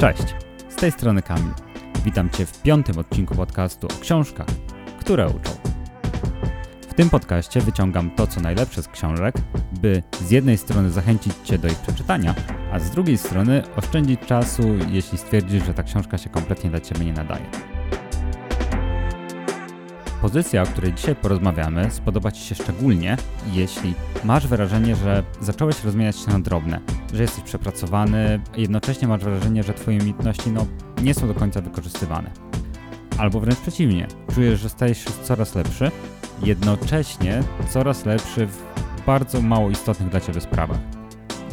Cześć, z tej strony Kamil. Witam Cię w piątym odcinku podcastu o książkach, które uczą. W tym podcaście wyciągam to, co najlepsze z książek, by z jednej strony zachęcić Cię do ich przeczytania, a z drugiej strony oszczędzić czasu, jeśli stwierdzisz, że ta książka się kompletnie dla Ciebie nie nadaje. Pozycja, o której dzisiaj porozmawiamy, spodoba Ci się szczególnie, jeśli masz wrażenie, że zacząłeś rozmieniać się na drobne, że jesteś przepracowany, jednocześnie masz wrażenie, że Twoje umiejętności no, nie są do końca wykorzystywane. Albo wręcz przeciwnie, czujesz, że stajesz się coraz lepszy, jednocześnie coraz lepszy w bardzo mało istotnych dla Ciebie sprawach.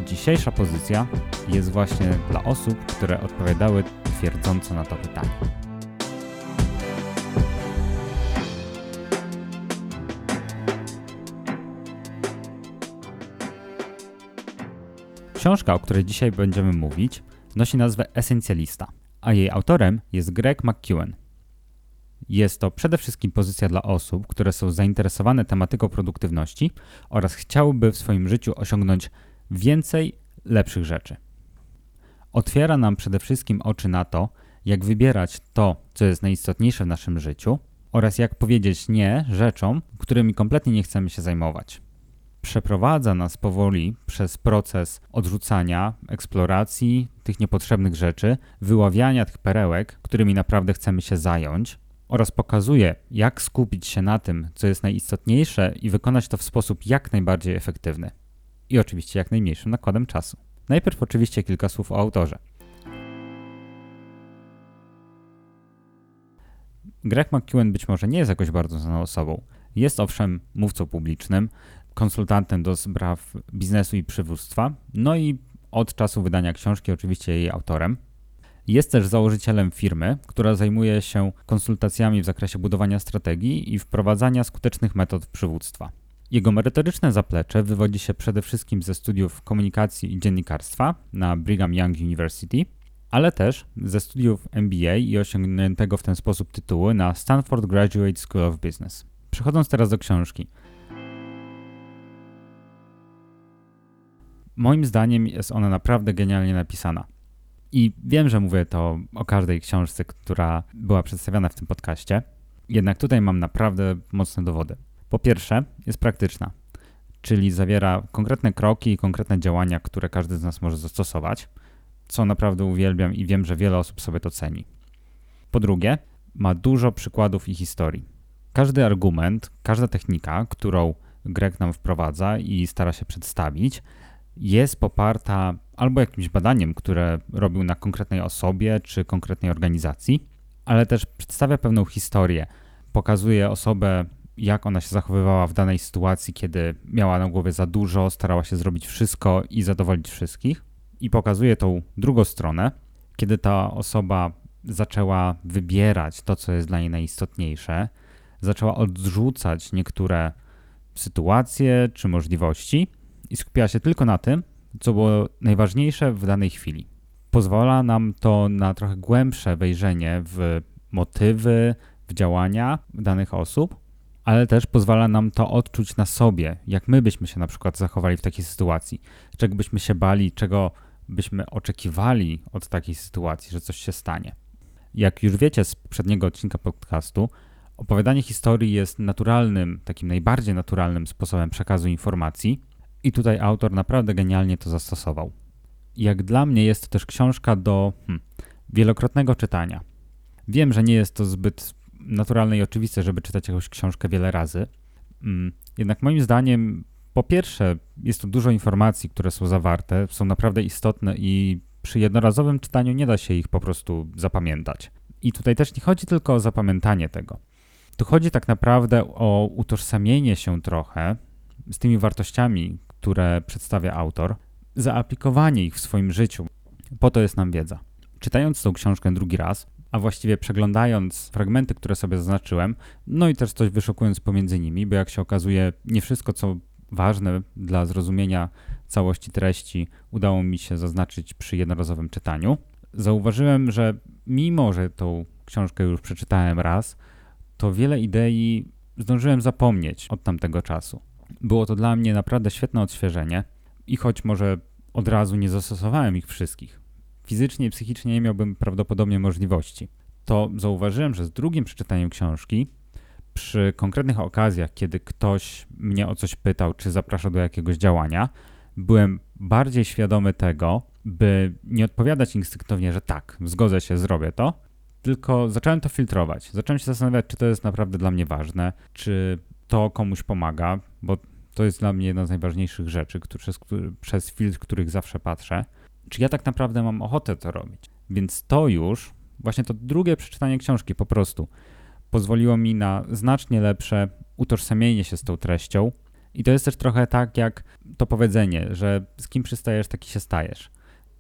Dzisiejsza pozycja jest właśnie dla osób, które odpowiadały twierdząco na to pytanie. Książka, o której dzisiaj będziemy mówić, nosi nazwę Esencjalista, a jej autorem jest Greg McEwen. Jest to przede wszystkim pozycja dla osób, które są zainteresowane tematyką produktywności oraz chciałyby w swoim życiu osiągnąć więcej lepszych rzeczy. Otwiera nam przede wszystkim oczy na to, jak wybierać to, co jest najistotniejsze w naszym życiu oraz jak powiedzieć nie rzeczom, którymi kompletnie nie chcemy się zajmować przeprowadza nas powoli przez proces odrzucania, eksploracji tych niepotrzebnych rzeczy, wyławiania tych perełek, którymi naprawdę chcemy się zająć, oraz pokazuje, jak skupić się na tym, co jest najistotniejsze i wykonać to w sposób jak najbardziej efektywny. I oczywiście jak najmniejszym nakładem czasu. Najpierw oczywiście kilka słów o autorze. Greg McEwen być może nie jest jakoś bardzo znaną osobą. Jest owszem mówcą publicznym, konsultantem do spraw biznesu i przywództwa, no i od czasu wydania książki oczywiście jej autorem. Jest też założycielem firmy, która zajmuje się konsultacjami w zakresie budowania strategii i wprowadzania skutecznych metod przywództwa. Jego merytoryczne zaplecze wywodzi się przede wszystkim ze studiów komunikacji i dziennikarstwa na Brigham Young University, ale też ze studiów MBA i osiągniętego w ten sposób tytułu na Stanford Graduate School of Business. Przechodząc teraz do książki. Moim zdaniem jest ona naprawdę genialnie napisana. I wiem, że mówię to o każdej książce, która była przedstawiana w tym podcaście, jednak tutaj mam naprawdę mocne dowody. Po pierwsze, jest praktyczna, czyli zawiera konkretne kroki i konkretne działania, które każdy z nas może zastosować, co naprawdę uwielbiam i wiem, że wiele osób sobie to ceni. Po drugie, ma dużo przykładów i historii. Każdy argument, każda technika, którą Greg nam wprowadza i stara się przedstawić, jest poparta albo jakimś badaniem, które robił na konkretnej osobie czy konkretnej organizacji, ale też przedstawia pewną historię. Pokazuje osobę, jak ona się zachowywała w danej sytuacji, kiedy miała na głowie za dużo, starała się zrobić wszystko i zadowolić wszystkich. I pokazuje tą drugą stronę, kiedy ta osoba zaczęła wybierać to, co jest dla niej najistotniejsze, zaczęła odrzucać niektóre sytuacje czy możliwości i skupiała się tylko na tym, co było najważniejsze w danej chwili. Pozwala nam to na trochę głębsze wejrzenie w motywy, w działania danych osób, ale też pozwala nam to odczuć na sobie, jak my byśmy się na przykład zachowali w takiej sytuacji, czego byśmy się bali, czego byśmy oczekiwali od takiej sytuacji, że coś się stanie. Jak już wiecie z przedniego odcinka podcastu, opowiadanie historii jest naturalnym, takim najbardziej naturalnym sposobem przekazu informacji, i tutaj autor naprawdę genialnie to zastosował. Jak dla mnie jest to też książka do hmm, wielokrotnego czytania. Wiem, że nie jest to zbyt naturalne i oczywiste, żeby czytać jakąś książkę wiele razy. Hmm, jednak moim zdaniem, po pierwsze, jest tu dużo informacji, które są zawarte, są naprawdę istotne i przy jednorazowym czytaniu nie da się ich po prostu zapamiętać. I tutaj też nie chodzi tylko o zapamiętanie tego. Tu chodzi tak naprawdę o utożsamienie się trochę z tymi wartościami, które przedstawia autor, zaaplikowanie ich w swoim życiu. Po to jest nam wiedza. Czytając tą książkę drugi raz, a właściwie przeglądając fragmenty, które sobie zaznaczyłem, no i też coś wyszukując pomiędzy nimi, bo jak się okazuje, nie wszystko, co ważne dla zrozumienia całości treści, udało mi się zaznaczyć przy jednorazowym czytaniu. Zauważyłem, że mimo, że tą książkę już przeczytałem raz, to wiele idei zdążyłem zapomnieć od tamtego czasu. Było to dla mnie naprawdę świetne odświeżenie i choć może od razu nie zastosowałem ich wszystkich fizycznie i psychicznie nie miałbym prawdopodobnie możliwości. To zauważyłem, że z drugim przeczytaniem książki, przy konkretnych okazjach, kiedy ktoś mnie o coś pytał, czy zapraszał do jakiegoś działania, byłem bardziej świadomy tego, by nie odpowiadać instynktownie, że tak, zgodzę się, zrobię to, tylko zacząłem to filtrować. Zacząłem się zastanawiać, czy to jest naprawdę dla mnie ważne, czy to komuś pomaga, bo to jest dla mnie jedna z najważniejszych rzeczy, który, przez filtr, których zawsze patrzę. Czy ja tak naprawdę mam ochotę to robić? Więc to już, właśnie to drugie przeczytanie książki po prostu pozwoliło mi na znacznie lepsze utożsamienie się z tą treścią. I to jest też trochę tak jak to powiedzenie, że z kim przystajesz, taki się stajesz.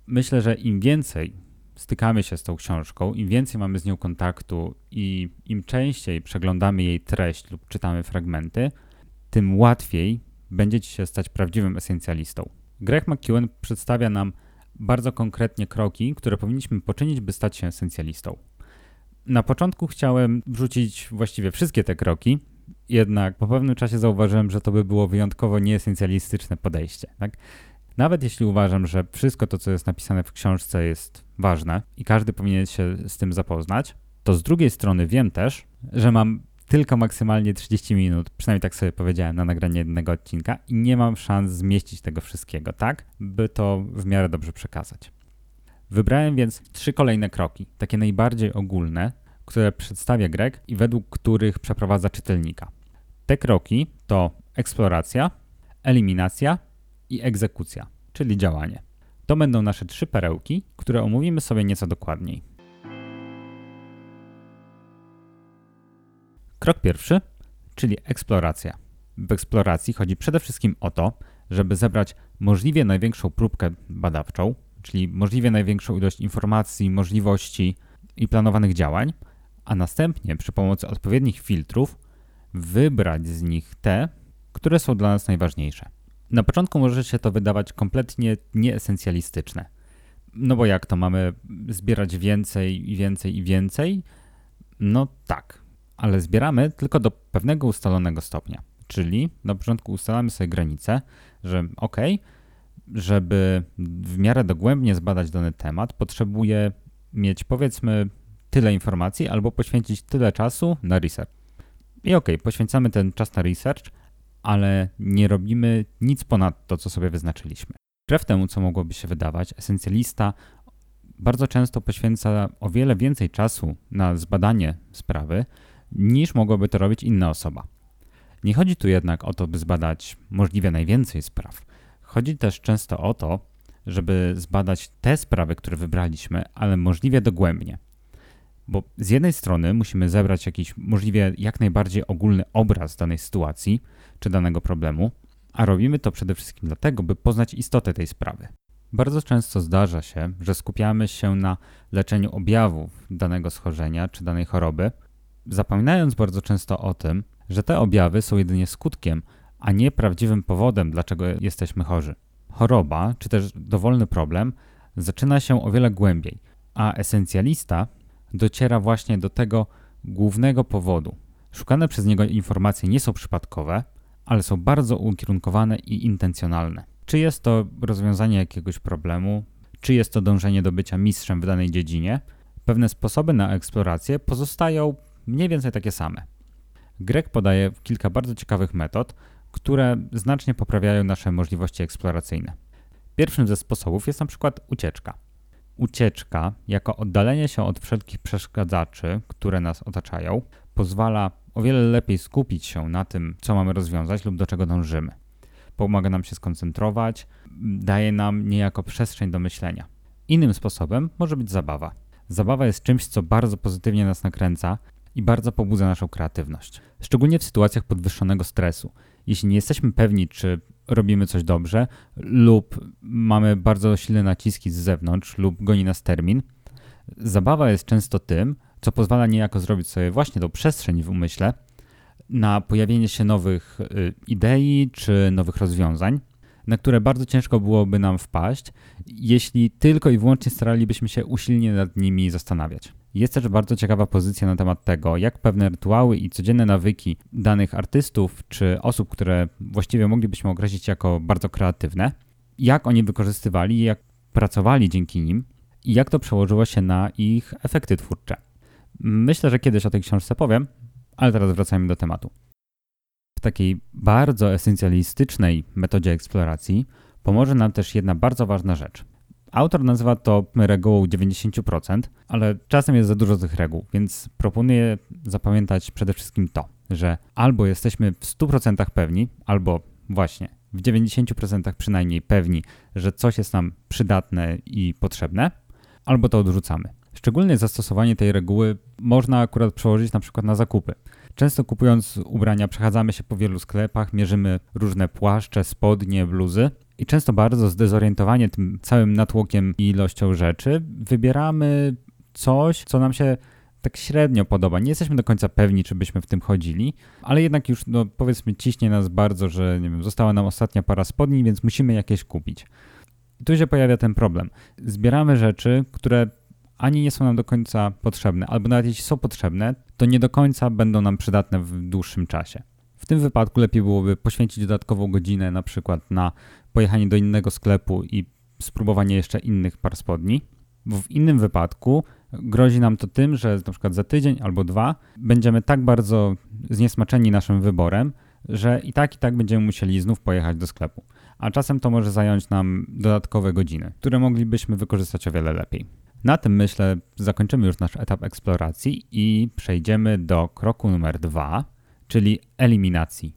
Myślę, że im więcej stykamy się z tą książką, im więcej mamy z nią kontaktu i im częściej przeglądamy jej treść lub czytamy fragmenty, tym łatwiej będzie ci się stać prawdziwym esencjalistą. Greg McEwen przedstawia nam bardzo konkretnie kroki, które powinniśmy poczynić, by stać się esencjalistą. Na początku chciałem wrzucić właściwie wszystkie te kroki, jednak po pewnym czasie zauważyłem, że to by było wyjątkowo nieesencjalistyczne podejście. Tak? Nawet jeśli uważam, że wszystko to, co jest napisane w książce, jest ważne i każdy powinien się z tym zapoznać, to z drugiej strony wiem też, że mam tylko maksymalnie 30 minut, przynajmniej tak sobie powiedziałem, na nagranie jednego odcinka i nie mam szans zmieścić tego wszystkiego, tak, by to w miarę dobrze przekazać. Wybrałem więc trzy kolejne kroki, takie najbardziej ogólne, które przedstawia Greg i według których przeprowadza czytelnika. Te kroki to eksploracja, eliminacja i egzekucja, czyli działanie. To będą nasze trzy perełki, które omówimy sobie nieco dokładniej. Krok pierwszy, czyli eksploracja. W eksploracji chodzi przede wszystkim o to, żeby zebrać możliwie największą próbkę badawczą, czyli możliwie największą ilość informacji, możliwości i planowanych działań, a następnie przy pomocy odpowiednich filtrów wybrać z nich te, które są dla nas najważniejsze. Na początku może się to wydawać kompletnie nieesencjalistyczne. No bo jak to mamy zbierać więcej i więcej i więcej? No tak, ale zbieramy tylko do pewnego ustalonego stopnia. Czyli na początku ustalamy sobie granicę, że ok, żeby w miarę dogłębnie zbadać dany temat, potrzebuję mieć powiedzmy tyle informacji albo poświęcić tyle czasu na research. I ok, poświęcamy ten czas na research, ale nie robimy nic ponad to, co sobie wyznaczyliśmy. Wbrew temu, co mogłoby się wydawać, esencjalista bardzo często poświęca o wiele więcej czasu na zbadanie sprawy, niż mogłaby to robić inna osoba. Nie chodzi tu jednak o to, by zbadać możliwie najwięcej spraw. Chodzi też często o to, żeby zbadać te sprawy, które wybraliśmy, ale możliwie dogłębnie. Bo z jednej strony musimy zebrać jakiś możliwie jak najbardziej ogólny obraz danej sytuacji czy danego problemu, a robimy to przede wszystkim dlatego, by poznać istotę tej sprawy. Bardzo często zdarza się, że skupiamy się na leczeniu objawów danego schorzenia czy danej choroby, zapominając bardzo często o tym, że te objawy są jedynie skutkiem, a nie prawdziwym powodem, dlaczego jesteśmy chorzy. Choroba, czy też dowolny problem, zaczyna się o wiele głębiej, a esencjalista dociera właśnie do tego głównego powodu. Szukane przez niego informacje nie są przypadkowe, ale są bardzo ukierunkowane i intencjonalne. Czy jest to rozwiązanie jakiegoś problemu, czy jest to dążenie do bycia mistrzem w danej dziedzinie, pewne sposoby na eksplorację pozostają mniej więcej takie same. Greg podaje kilka bardzo ciekawych metod, które znacznie poprawiają nasze możliwości eksploracyjne. Pierwszym ze sposobów jest na przykład ucieczka. Ucieczka, jako oddalenie się od wszelkich przeszkadzaczy, które nas otaczają, pozwala o wiele lepiej skupić się na tym, co mamy rozwiązać lub do czego dążymy. Pomaga nam się skoncentrować, daje nam niejako przestrzeń do myślenia. Innym sposobem może być zabawa. Zabawa jest czymś, co bardzo pozytywnie nas nakręca i bardzo pobudza naszą kreatywność. Szczególnie w sytuacjach podwyższonego stresu. Jeśli nie jesteśmy pewni, czy robimy coś dobrze, lub mamy bardzo silne naciski z zewnątrz, lub goni nas termin, zabawa jest często tym, co pozwala niejako zrobić sobie właśnie tą przestrzeń w umyśle na pojawienie się nowych y, idei czy nowych rozwiązań, na które bardzo ciężko byłoby nam wpaść, jeśli tylko i wyłącznie staralibyśmy się usilnie nad nimi zastanawiać. Jest też bardzo ciekawa pozycja na temat tego, jak pewne rytuały i codzienne nawyki danych artystów czy osób, które właściwie moglibyśmy określić jako bardzo kreatywne, jak oni wykorzystywali, jak pracowali dzięki nim i jak to przełożyło się na ich efekty twórcze. Myślę, że kiedyś o tej książce powiem, ale teraz wracajmy do tematu. W takiej bardzo esencjalistycznej metodzie eksploracji pomoże nam też jedna bardzo ważna rzecz. Autor nazywa to regułą 90%, ale czasem jest za dużo tych reguł, więc proponuję zapamiętać przede wszystkim to, że albo jesteśmy w 100% pewni, albo właśnie w 90% przynajmniej pewni, że coś jest nam przydatne i potrzebne, albo to odrzucamy. Szczególne zastosowanie tej reguły można akurat przełożyć na przykład na zakupy. Często kupując ubrania przechadzamy się po wielu sklepach, mierzymy różne płaszcze, spodnie, bluzy i często bardzo zdezorientowani tym całym natłokiem i ilością rzeczy wybieramy coś, co nam się tak średnio podoba. Nie jesteśmy do końca pewni, czy byśmy w tym chodzili, ale jednak już, no powiedzmy, ciśnie nas bardzo, że nie wiem, została nam ostatnia para spodni, więc musimy jakieś kupić. I tu się pojawia ten problem. Zbieramy rzeczy, które ani nie są nam do końca potrzebne, albo nawet jeśli są potrzebne, to nie do końca będą nam przydatne w dłuższym czasie. W tym wypadku lepiej byłoby poświęcić dodatkową godzinę na przykład na pojechanie do innego sklepu i spróbowanie jeszcze innych par spodni. W innym wypadku grozi nam to tym, że na przykład za tydzień albo dwa będziemy tak bardzo zniesmaczeni naszym wyborem, że i tak i tak będziemy musieli znów pojechać do sklepu. A czasem to może zająć nam dodatkowe godziny, które moglibyśmy wykorzystać o wiele lepiej. Na tym myślę zakończymy już nasz etap eksploracji i przejdziemy do kroku numer dwa, czyli eliminacji.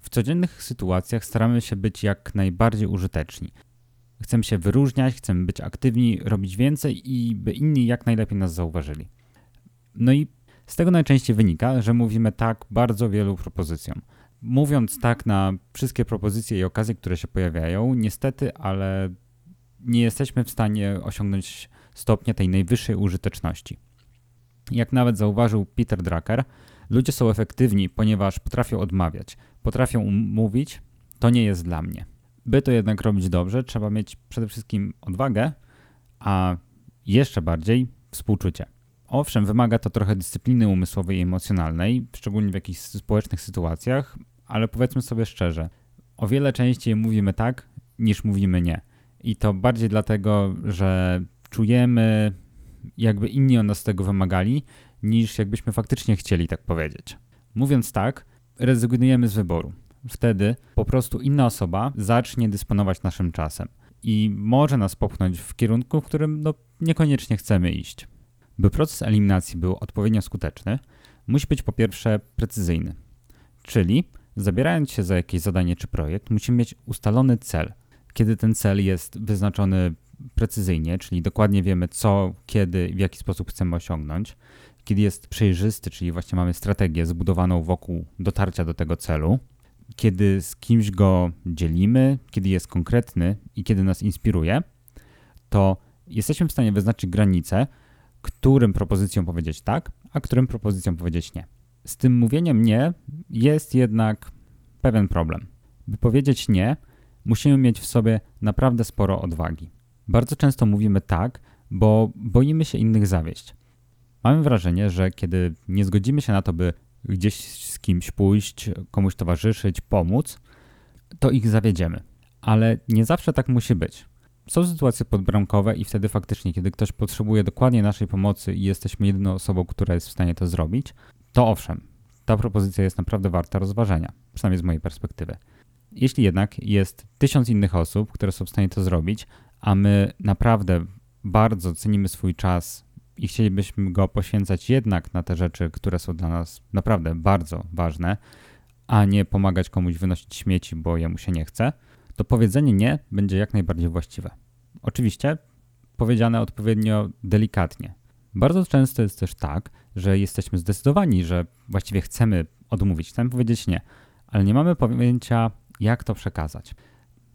W codziennych sytuacjach staramy się być jak najbardziej użyteczni. Chcemy się wyróżniać, chcemy być aktywni, robić więcej i by inni jak najlepiej nas zauważyli. No i z tego najczęściej wynika, że mówimy tak bardzo wielu propozycjom. Mówiąc tak na wszystkie propozycje i okazje, które się pojawiają, niestety, ale nie jesteśmy w stanie osiągnąć stopnia tej najwyższej użyteczności. Jak nawet zauważył Peter Drucker, ludzie są efektywni, ponieważ potrafią odmawiać, potrafią mówić, to nie jest dla mnie. By to jednak robić dobrze, trzeba mieć przede wszystkim odwagę, a jeszcze bardziej współczucie. Owszem, wymaga to trochę dyscypliny umysłowej i emocjonalnej, szczególnie w jakichś społecznych sytuacjach, ale powiedzmy sobie szczerze, o wiele częściej mówimy tak, niż mówimy nie. I to bardziej dlatego, że czujemy, jakby inni od nas tego wymagali, niż jakbyśmy faktycznie chcieli tak powiedzieć. Mówiąc tak, rezygnujemy z wyboru. Wtedy po prostu inna osoba zacznie dysponować naszym czasem i może nas popchnąć w kierunku, w którym no, niekoniecznie chcemy iść. By proces eliminacji był odpowiednio skuteczny, musi być po pierwsze precyzyjny, czyli zabierając się za jakieś zadanie czy projekt, musimy mieć ustalony cel. Kiedy ten cel jest wyznaczony precyzyjnie, czyli dokładnie wiemy co, kiedy i w jaki sposób chcemy osiągnąć, kiedy jest przejrzysty, czyli właśnie mamy strategię zbudowaną wokół dotarcia do tego celu, kiedy z kimś go dzielimy, kiedy jest konkretny i kiedy nas inspiruje, to jesteśmy w stanie wyznaczyć granice, którym propozycjom powiedzieć tak, a którym propozycjom powiedzieć nie. Z tym mówieniem nie jest jednak pewien problem. By powiedzieć nie, musimy mieć w sobie naprawdę sporo odwagi. Bardzo często mówimy tak, bo boimy się innych zawieść. Mamy wrażenie, że kiedy nie zgodzimy się na to, by gdzieś z kimś pójść, komuś towarzyszyć, pomóc, to ich zawiedziemy. Ale nie zawsze tak musi być. Są sytuacje podbramkowe i wtedy faktycznie, kiedy ktoś potrzebuje dokładnie naszej pomocy i jesteśmy jedyną osobą, która jest w stanie to zrobić, to owszem, ta propozycja jest naprawdę warta rozważenia, przynajmniej z mojej perspektywy. Jeśli jednak jest tysiąc innych osób, które są w stanie to zrobić, a my naprawdę bardzo cenimy swój czas i chcielibyśmy go poświęcać jednak na te rzeczy, które są dla nas naprawdę bardzo ważne, a nie pomagać komuś wynosić śmieci, bo jemu się nie chce, to powiedzenie nie będzie jak najbardziej właściwe. Oczywiście powiedziane odpowiednio delikatnie. Bardzo często jest też tak, że jesteśmy zdecydowani, że właściwie chcemy odmówić, chcemy powiedzieć nie, ale nie mamy pojęcia, jak to przekazać.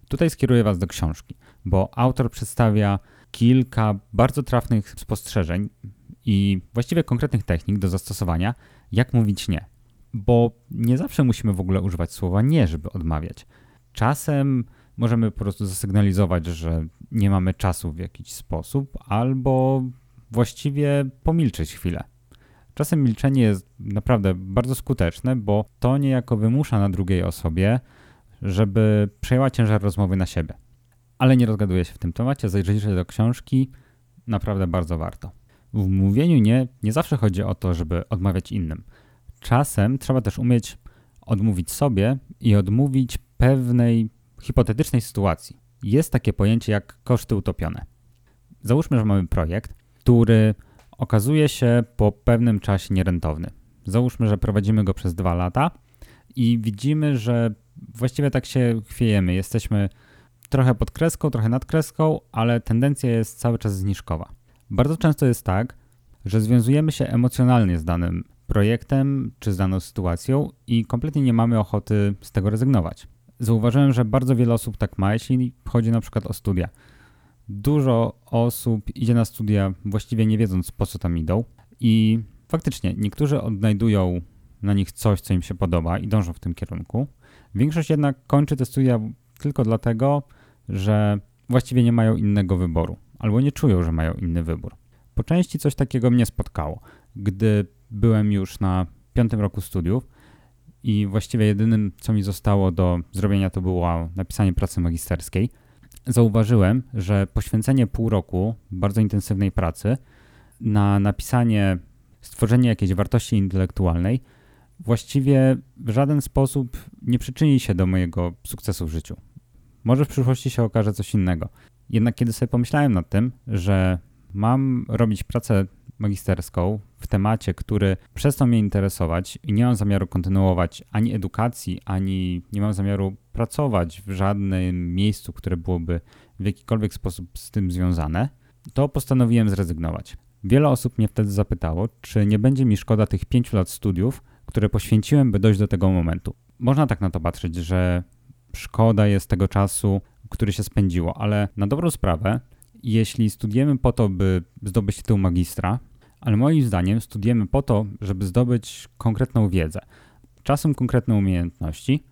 Tutaj skieruję Was do książki, bo autor przedstawia kilka bardzo trafnych spostrzeżeń i właściwie konkretnych technik do zastosowania, jak mówić nie. Bo nie zawsze musimy w ogóle używać słowa nie, żeby odmawiać. Czasem możemy po prostu zasygnalizować, że nie mamy czasu w jakiś sposób, albo właściwie pomilczeć chwilę. Czasem milczenie jest naprawdę bardzo skuteczne, bo to niejako wymusza na drugiej osobie, żeby przejęła ciężar rozmowy na siebie. Ale nie rozgaduję się w tym temacie, zajrzyjcie do książki, naprawdę bardzo warto. W mówieniu nie, nie zawsze chodzi o to, żeby odmawiać innym. Czasem trzeba też umieć odmówić sobie i odmówić pewnej hipotetycznej sytuacji. Jest takie pojęcie jak koszty utopione. Załóżmy, że mamy projekt, który okazuje się po pewnym czasie nierentowny. Załóżmy, że prowadzimy go przez dwa lata i widzimy, że właściwie tak się chwiejemy. Jesteśmy trochę pod kreską, trochę nad kreską, ale tendencja jest cały czas zniżkowa. Bardzo często jest tak, że związujemy się emocjonalnie z danym projektem czy z daną sytuacją i kompletnie nie mamy ochoty z tego rezygnować. Zauważyłem, że bardzo wiele osób tak ma, jeśli chodzi na przykład o studia. Dużo osób idzie na studia właściwie nie wiedząc po co tam idą i faktycznie niektórzy odnajdują na nich coś, co im się podoba i dążą w tym kierunku. Większość jednak kończy te studia tylko dlatego, że właściwie nie mają innego wyboru albo nie czują, że mają inny wybór. Po części coś takiego mnie spotkało, gdy byłem już na piątym roku studiów i właściwie jedynym, co mi zostało do zrobienia, to było napisanie pracy magisterskiej. Zauważyłem, że poświęcenie pół roku bardzo intensywnej pracy na napisanie, stworzenie jakiejś wartości intelektualnej właściwie w żaden sposób nie przyczyni się do mojego sukcesu w życiu. Może w przyszłości się okaże coś innego. Jednak kiedy sobie pomyślałem nad tym, że mam robić pracę magisterską w temacie, który przestał mnie interesować i nie mam zamiaru kontynuować ani edukacji, ani nie mam zamiaru pracować w żadnym miejscu, które byłoby w jakikolwiek sposób z tym związane, to postanowiłem zrezygnować. Wiele osób mnie wtedy zapytało, czy nie będzie mi szkoda tych pięciu lat studiów, które poświęciłem, by dojść do tego momentu. Można tak na to patrzeć, że szkoda jest tego czasu, który się spędziło, ale na dobrą sprawę, jeśli studiujemy po to, by zdobyć tytuł magistra, ale moim zdaniem studiujemy po to, żeby zdobyć konkretną wiedzę, czasem konkretne umiejętności,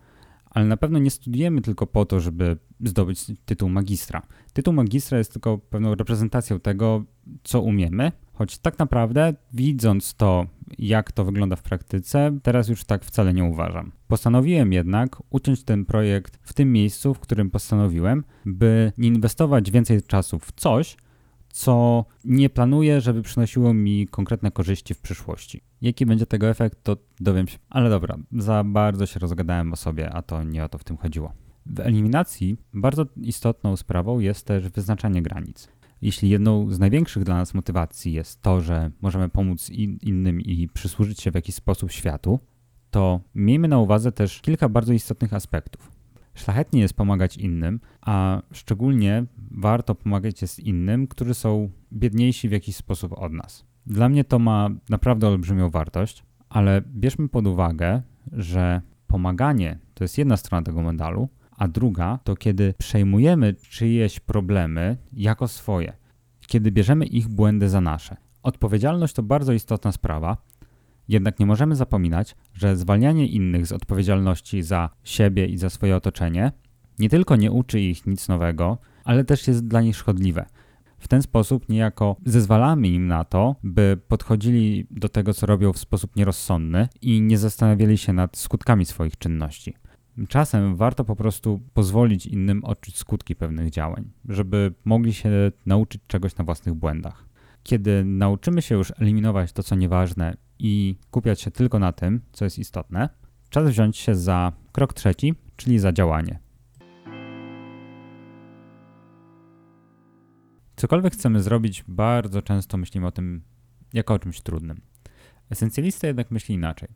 ale na pewno nie studiujemy tylko po to, żeby zdobyć tytuł magistra. Tytuł magistra jest tylko pewną reprezentacją tego, co umiemy, choć tak naprawdę, widząc to, jak to wygląda w praktyce, teraz już tak wcale nie uważam. Postanowiłem jednak uciąć ten projekt w tym miejscu, w którym postanowiłem, by nie inwestować więcej czasu w coś, co nie planuję, żeby przynosiło mi konkretne korzyści w przyszłości. Jaki będzie tego efekt, to dowiem się. Ale dobra, za bardzo się rozgadałem o sobie, a to nie o to w tym chodziło. W eliminacji bardzo istotną sprawą jest też wyznaczanie granic. Jeśli jedną z największych dla nas motywacji jest to, że możemy pomóc in, innym i przysłużyć się w jakiś sposób światu, to miejmy na uwadze też kilka bardzo istotnych aspektów. Szlachetnie jest pomagać innym, a szczególnie warto pomagać jest innym, którzy są biedniejsi w jakiś sposób od nas. Dla mnie to ma naprawdę olbrzymią wartość, ale bierzmy pod uwagę, że pomaganie to jest jedna strona tego medalu, a druga to kiedy przejmujemy czyjeś problemy jako swoje, kiedy bierzemy ich błędy za nasze. Odpowiedzialność to bardzo istotna sprawa, jednak nie możemy zapominać, że zwalnianie innych z odpowiedzialności za siebie i za swoje otoczenie nie tylko nie uczy ich nic nowego, ale też jest dla nich szkodliwe. W ten sposób niejako zezwalamy im na to, by podchodzili do tego, co robią w sposób nierozsądny i nie zastanawiali się nad skutkami swoich czynności. Czasem warto po prostu pozwolić innym odczuć skutki pewnych działań, żeby mogli się nauczyć czegoś na własnych błędach. Kiedy nauczymy się już eliminować to, co nieważne i kupiać się tylko na tym, co jest istotne, czas wziąć się za krok trzeci, czyli za działanie. Cokolwiek chcemy zrobić, bardzo często myślimy o tym jako o czymś trudnym. Esencjalista jednak myśli inaczej.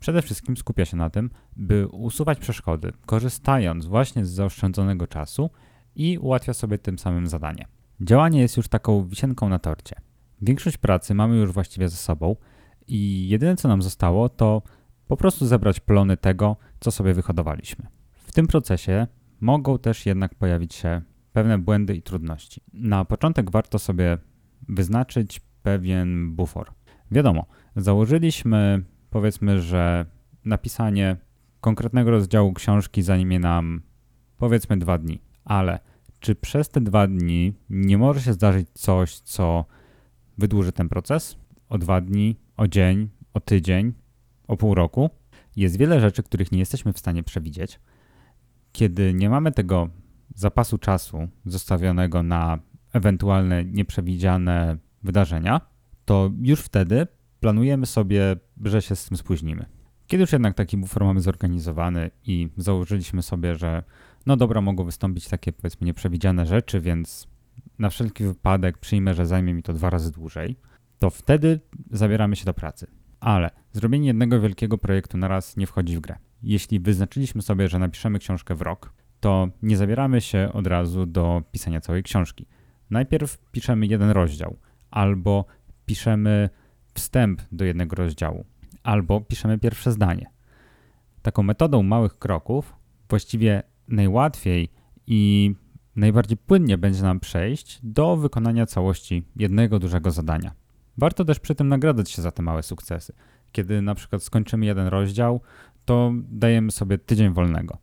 Przede wszystkim skupia się na tym, by usuwać przeszkody, korzystając właśnie z zaoszczędzonego czasu i ułatwia sobie tym samym zadanie. Działanie jest już taką wisienką na torcie. Większość pracy mamy już właściwie ze sobą i jedyne co nam zostało to po prostu zebrać plony tego, co sobie wyhodowaliśmy. W tym procesie mogą też jednak pojawić się pewne błędy i trudności. Na początek warto sobie wyznaczyć pewien bufor. Wiadomo, założyliśmy powiedzmy, że napisanie konkretnego rozdziału książki zajmie nam powiedzmy dwa dni, ale czy przez te dwa dni nie może się zdarzyć coś, co wydłuży ten proces o dwa dni, o dzień, o tydzień, o pół roku? Jest wiele rzeczy, których nie jesteśmy w stanie przewidzieć. Kiedy nie mamy tego zapasu czasu zostawionego na ewentualne nieprzewidziane wydarzenia, to już wtedy planujemy sobie, że się z tym spóźnimy. Kiedy już jednak taki bufor mamy zorganizowany i założyliśmy sobie, że no dobra, mogą wystąpić takie powiedzmy nieprzewidziane rzeczy, więc na wszelki wypadek przyjmę, że zajmie mi to dwa razy dłużej, to wtedy zabieramy się do pracy. Ale zrobienie jednego wielkiego projektu na raz nie wchodzi w grę. Jeśli wyznaczyliśmy sobie, że napiszemy książkę w rok, to nie zabieramy się od razu do pisania całej książki. Najpierw piszemy jeden rozdział, albo piszemy wstęp do jednego rozdziału, albo piszemy pierwsze zdanie. Taką metodą małych kroków właściwie najłatwiej i najbardziej płynnie będzie nam przejść do wykonania całości jednego dużego zadania. Warto też przy tym nagradzać się za te małe sukcesy. Kiedy na przykład skończymy jeden rozdział, to dajemy sobie tydzień wolnego.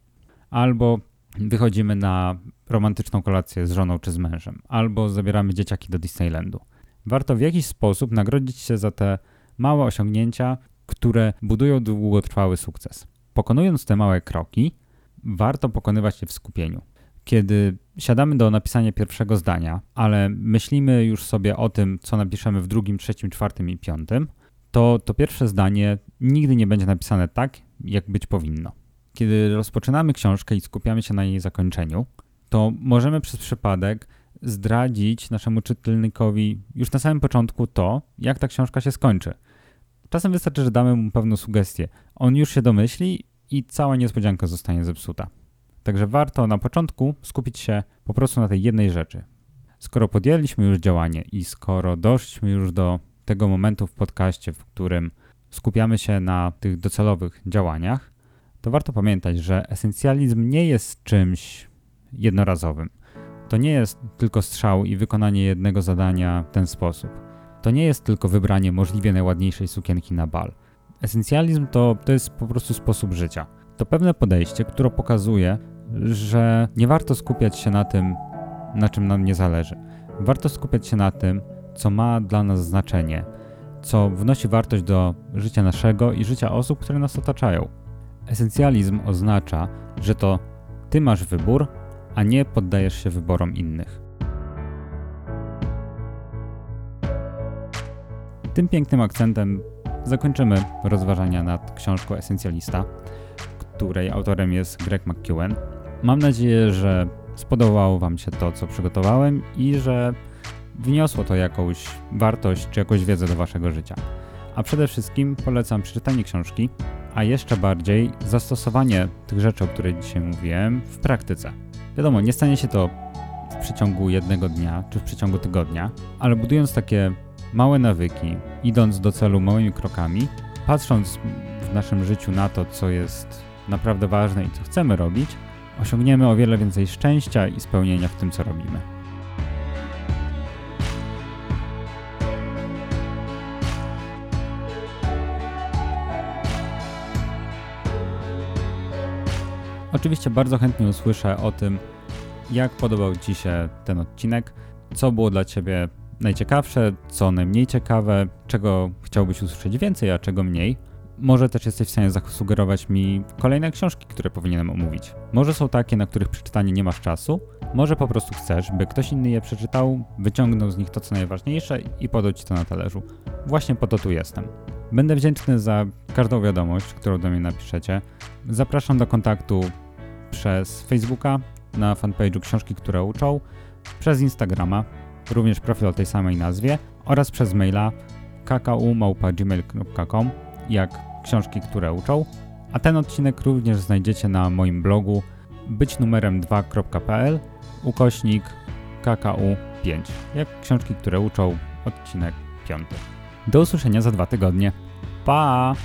Albo wychodzimy na romantyczną kolację z żoną czy z mężem, albo zabieramy dzieciaki do Disneylandu. Warto w jakiś sposób nagrodzić się za te małe osiągnięcia, które budują długotrwały sukces. Pokonując te małe kroki, warto pokonywać je w skupieniu. Kiedy siadamy do napisania pierwszego zdania, ale myślimy już sobie o tym, co napiszemy w drugim, trzecim, czwartym i piątym, to to pierwsze zdanie nigdy nie będzie napisane tak, jak być powinno. Kiedy rozpoczynamy książkę i skupiamy się na jej zakończeniu, to możemy przez przypadek zdradzić naszemu czytelnikowi już na samym początku to, jak ta książka się skończy. Czasem wystarczy, że damy mu pewną sugestię. On już się domyśli i cała niespodzianka zostanie zepsuta. Także warto na początku skupić się po prostu na tej jednej rzeczy. Skoro podjęliśmy już działanie i skoro doszliśmy już do tego momentu w podcaście, w którym skupiamy się na tych docelowych działaniach, to warto pamiętać, że esencjalizm nie jest czymś jednorazowym. To nie jest tylko strzał i wykonanie jednego zadania w ten sposób. To nie jest tylko wybranie możliwie najładniejszej sukienki na bal. Esencjalizm to, to jest po prostu sposób życia. To pewne podejście, które pokazuje, że nie warto skupiać się na tym, na czym nam nie zależy. Warto skupiać się na tym, co ma dla nas znaczenie, co wnosi wartość do życia naszego i życia osób, które nas otaczają. Esencjalizm oznacza, że to ty masz wybór, a nie poddajesz się wyborom innych. Tym pięknym akcentem zakończymy rozważania nad książką Esencjalista, której autorem jest Greg McEwen. Mam nadzieję, że spodobało Wam się to, co przygotowałem i że wniosło to jakąś wartość czy jakąś wiedzę do Waszego życia. A przede wszystkim polecam przeczytanie książki, a jeszcze bardziej zastosowanie tych rzeczy, o których dzisiaj mówiłem, w praktyce. Wiadomo, nie stanie się to w przeciągu jednego dnia czy w przeciągu tygodnia, ale budując takie małe nawyki, idąc do celu małymi krokami, patrząc w naszym życiu na to, co jest naprawdę ważne i co chcemy robić, osiągniemy o wiele więcej szczęścia i spełnienia w tym, co robimy. Oczywiście bardzo chętnie usłyszę o tym, jak podobał Ci się ten odcinek, co było dla Ciebie najciekawsze, co najmniej ciekawe, czego chciałbyś usłyszeć więcej, a czego mniej. Może też jesteś w stanie zasugerować mi kolejne książki, które powinienem omówić. Może są takie, na których przeczytanie nie masz czasu, może po prostu chcesz, by ktoś inny je przeczytał, wyciągnął z nich to, co najważniejsze i podał ci to na talerzu. Właśnie po to tu jestem. Będę wdzięczny za każdą wiadomość, którą do mnie napiszecie. Zapraszam do kontaktu przez Facebooka, na fanpage'u Książki, które uczą, przez Instagrama, również profil o tej samej nazwie oraz przez maila kakao.gmail.com jak książki, które uczą. A ten odcinek również znajdziecie na moim blogu byćnumerem2.pl ukośnik KKU5 jak książki, które uczą odcinek 5. Do usłyszenia za dwa tygodnie. Pa!